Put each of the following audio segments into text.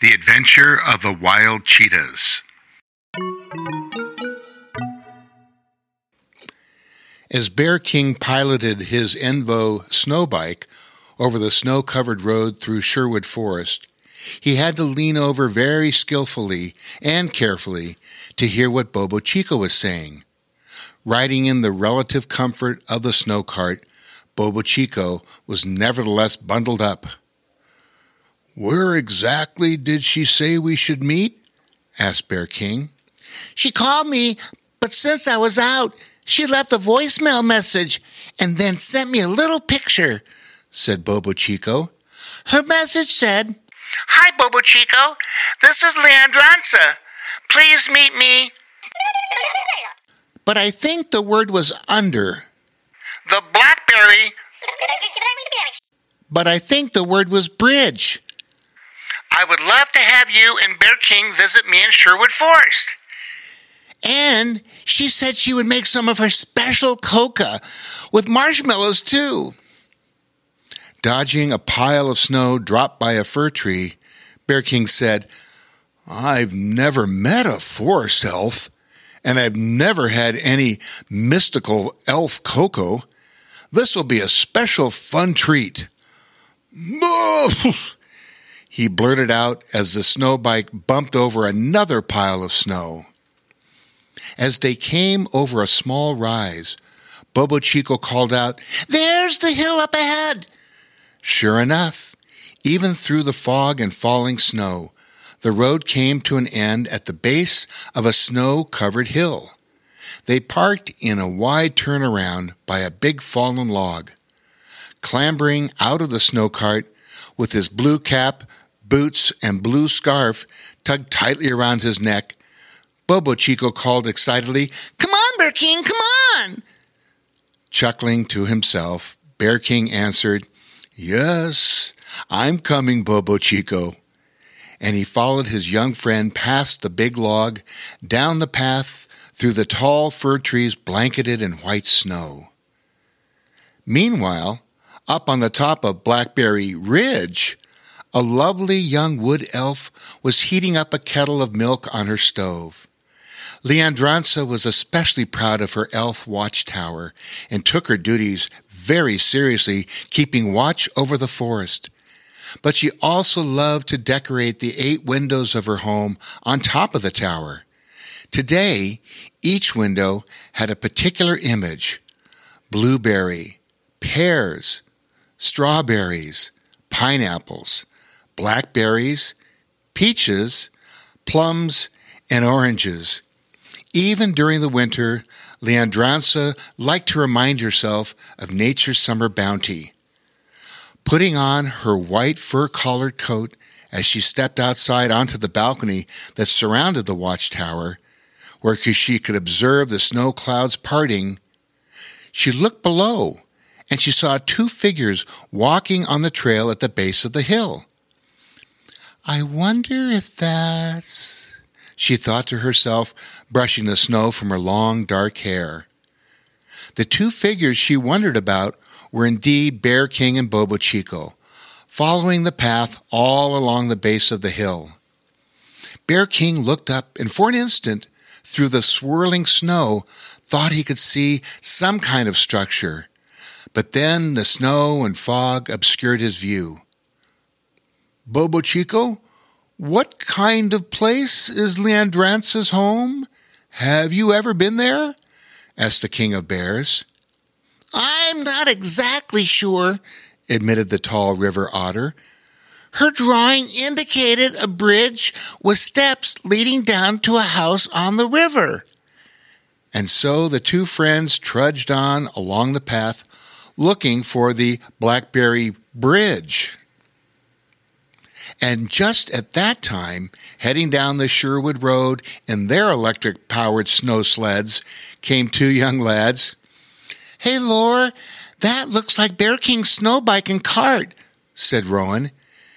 The Adventure of the Wild Cheetahs. As Bear King piloted his Envo snow bike over the snow covered road through Sherwood Forest, he had to lean over very skillfully and carefully to hear what Bobo Chico was saying. Riding in the relative comfort of the snow cart, Bobo Chico was nevertheless bundled up. Where exactly did she say we should meet? asked Bear King. She called me, but since I was out, she left a voicemail message and then sent me a little picture, said Bobo Chico. Her message said, Hi, Bobo Chico. This is Leadranssa. Please meet me. But I think the word was under. The Blackberry. But I think the word was bridge. I would love to have you and Bear King visit me in Sherwood Forest. And she said she would make some of her special coca with marshmallows too. Dodging a pile of snow dropped by a fir tree, Bear King said, I've never met a forest elf, and I've never had any mystical elf cocoa. This will be a special fun treat. he blurted out as the snow bike bumped over another pile of snow. As they came over a small rise, Bobo Chico called out, There's the hill up ahead. Sure enough, even through the fog and falling snow, the road came to an end at the base of a snow covered hill. They parked in a wide turnaround by a big fallen log. Clambering out of the snow cart with his blue cap boots, and blue scarf tugged tightly around his neck, Bobo Chico called excitedly, Come on, Bear King, come on! Chuckling to himself, Bear King answered, Yes, I'm coming, Bobo Chico. And he followed his young friend past the big log, down the path, through the tall fir trees blanketed in white snow. Meanwhile, up on the top of Blackberry Ridge, a lovely young wood elf was heating up a kettle of milk on her stove. Leadranssa was especially proud of her elf watchtower and took her duties very seriously, keeping watch over the forest. But she also loved to decorate the eight windows of her home on top of the tower. Today, each window had a particular image blueberry, pears, strawberries, pineapples, blackberries, peaches, plums, and oranges. Even during the winter, Leadranssa liked to remind herself of nature's summer bounty. Putting on her white fur collared coat as she stepped outside onto the balcony that surrounded the watchtower, where she could observe the snow clouds parting, she looked below and she saw two figures walking on the trail at the base of the hill. I wonder if that's. She thought to herself, brushing the snow from her long dark hair. The two figures she wondered about were indeed Bear King and Bobo Chico, following the path all along the base of the hill. Bear King looked up and for an instant, through the swirling snow, thought he could see some kind of structure. But then the snow and fog obscured his view. Bobo Chico, what kind of place is Leadranssa's home? Have you ever been there? asked the King of Bears. I'm not exactly sure, admitted the tall river otter. Her drawing indicated a bridge with steps leading down to a house on the river. And so the two friends trudged on along the path looking for the Blackberry Bridge. And just at that time, heading down the Sherwood Road in their electric powered snow sleds, came two young lads. Hey, Loar, that looks like Bear King's snow bike and cart, said Roen,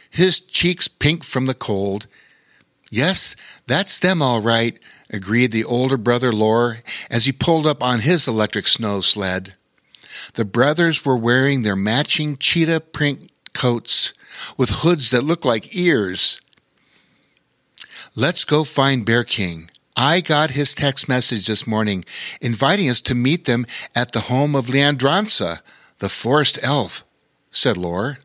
his cheeks pink from the cold. Yes, that's them all right, agreed the older brother Loar as he pulled up on his electric snow sled. The brothers were wearing their matching cheetah print coats with hoods that looked like ears. Let's go find Bear King. I got his text message this morning inviting us to meet them at the home of Leadranssa, the forest elf, said Loar.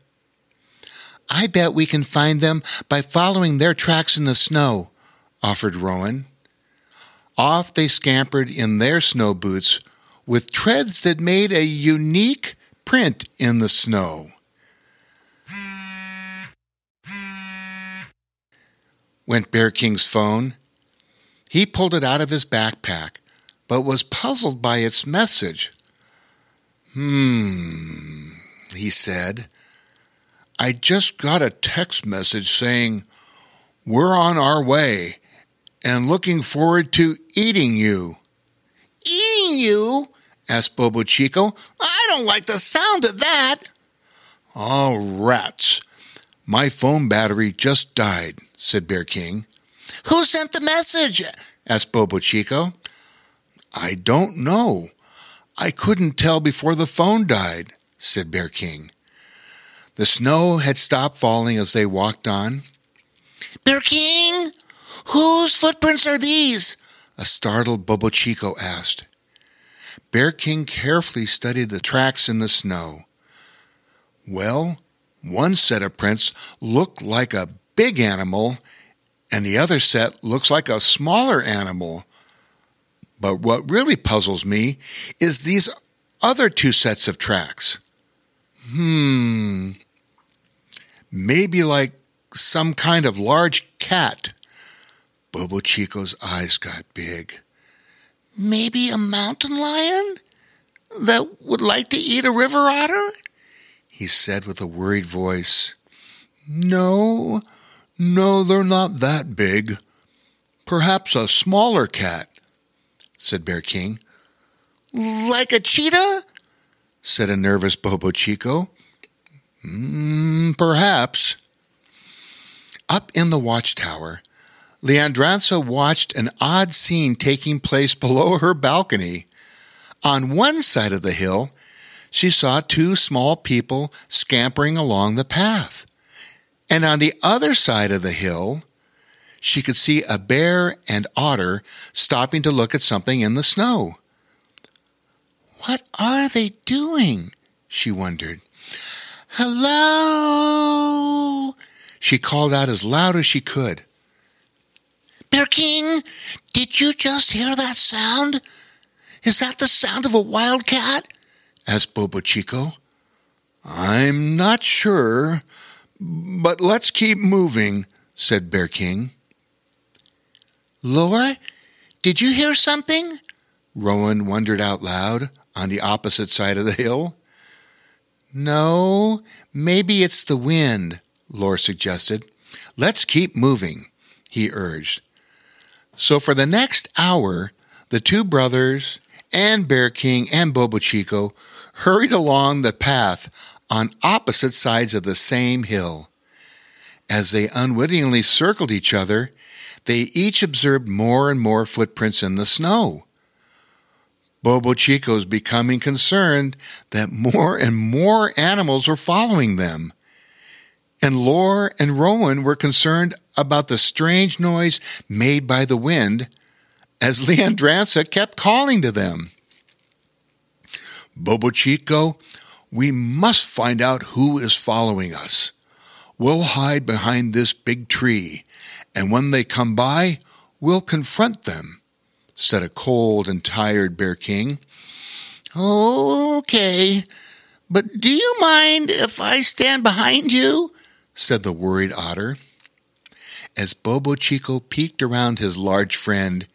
I bet we can find them by following their tracks in the snow, offered Roen. Off they scampered in their snow boots with treads that made a unique print in the snow. Went Bear King's phone. He pulled it out of his backpack, but was puzzled by its message. Hmm, he said. I just got a text message saying, We're on our way and looking forward to eating you. Eating you? asked Bobo Chico. I don't like the sound of that. Oh, rats. My phone battery just died, said Bear King. Who sent the message? asked Bobo Chico. I don't know. I couldn't tell before the phone died, said Bear King. The snow had stopped falling as they walked on. Bear King, whose footprints are these? A startled Bobo Chico asked. Bear King carefully studied the tracks in the snow. Well, one set of prints look like a big animal, and the other set looks like a smaller animal. But what really puzzles me is these other two sets of tracks. Hmm. Maybe like some kind of large cat. Bobo Chico's eyes got big. Maybe a mountain lion that would like to eat a river otter? He said with a worried voice. No, no, they're not that big. Perhaps a smaller cat, said Bear King. Like a cheetah? said a nervous Bobo Chico. Mm, perhaps. Up in the watchtower, Leadranssa watched an odd scene taking place below her balcony. On one side of the hill, she saw two small people scampering along the path. And on the other side of the hill, she could see a bear and otter stopping to look at something in the snow. What are they doing? she wondered. Hello! She called out as loud as she could. Bear King, did you just hear that sound? Is that the sound of a wildcat? Asked Bobo Chico. I'm not sure, but let's keep moving, said Bear King. Loar, did you hear something? Roen wondered out loud on the opposite side of the hill. No, maybe it's the wind, Loar suggested. Let's keep moving, he urged. So for the next hour, the two brothers and Bear King and Bobo Chico hurried along the path on opposite sides of the same hill. As they unwittingly circled each other, they each observed more and more footprints in the snow. Bobo Chico's becoming concerned that more and more animals were following them. And Loar and Roen were concerned about the strange noise made by the wind as Leadranssa kept calling to them. Bobo Chico, we must find out who is following us. We'll hide behind this big tree, and when they come by, we'll confront them, said a cold and tired Bear King. Okay, but do you mind if I stand behind you? said the worried otter. As Bobo Chico peeked around his large friend,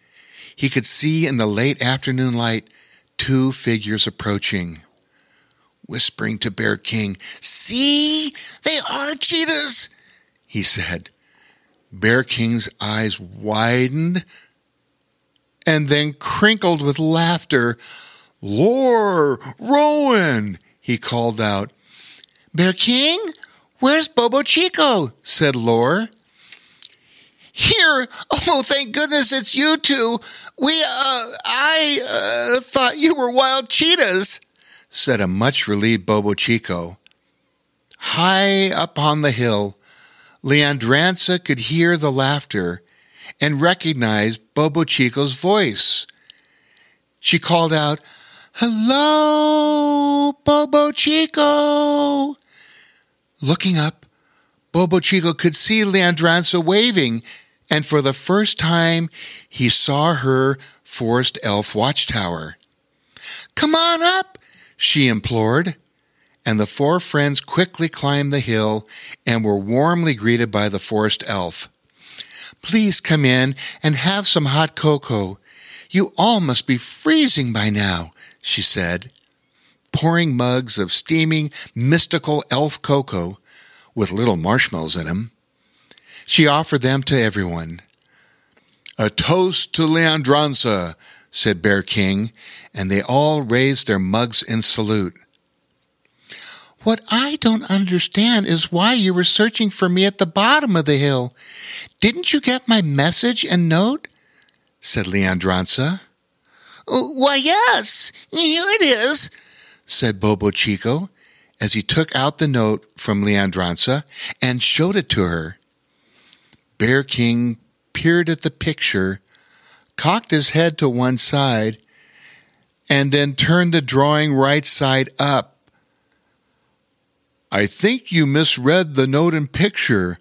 he could see in the late afternoon light two figures approaching. Whispering to Bear King, See, they are cheetahs, he said. Bear King's eyes widened and then crinkled with laughter. Loar, Roen, he called out. Bear King, where's Bobo Chico? said Loar. Here! Oh, thank goodness it's you two! We, uh, I, uh, thought you were wild cheetahs, said a much relieved Bobo Chico. High up on the hill, Leadranssa could hear the laughter, and recognized Bobo Chico's voice. She called out, Hello, Bobo Chico! Looking up, Bobo Chico could see Leadranssa waving, and for the first time he saw her forest elf watchtower. Come on up, she implored, and the four friends quickly climbed the hill and were warmly greeted by the forest elf. Please come in and have some hot cocoa. You all must be freezing by now, she said, pouring mugs of steaming, mystical elf cocoa with little marshmallows in them. She offered them to everyone. A toast to Leadranssa, said Bear King, and they all raised their mugs in salute. What I don't understand is why you were searching for me at the bottom of the hill. Didn't you get my message and note? said Leadranssa. Why, yes, here it is, said Bobo Chico as he took out the note from Leadranssa and showed it to her. Bear King peered at the picture, cocked his head to one side, and then turned the drawing right side up. I think you misread the note and picture.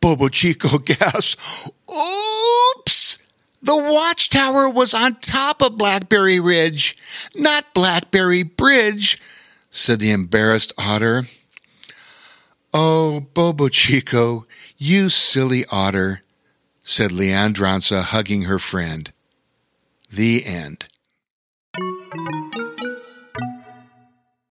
Bobo Chico gasped. Oops! The watchtower was on top of Blackberry Ridge, not Blackberry Bridge, said the embarrassed otter. Oh, Bobo Chico, you silly otter, said Leadranssa, hugging her friend. The end.